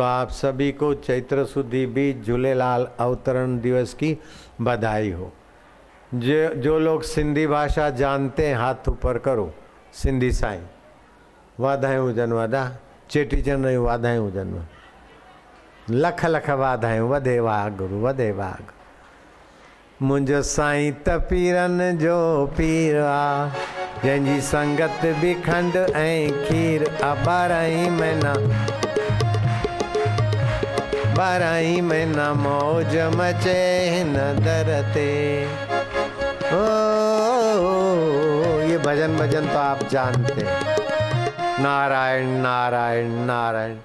तो आप सभी को चैत्र शुद्धि बीज झूलेलाल अवतरण दिवस की बधाई हो। जो जो लोग सिंधी भाषा जानते हैं, हाथ ऊपर करो। सिंधी साईं। वाधायूं हुजनि वॾा चेटीचंड जूं वाधायूं हुजनि लख लख वाधायूं वधे वाह गुरु वधे वाह मुंहिंजो साईं त पीरनि जो पीर। आहे जंहिंजी संगत बि खंड ऐं खीर ॿारहं महीना ॿारहं न मौज मचे ओ, ओ, ओ, ये भजन भजन तो आप जानते। नारायण नारायण नारायण।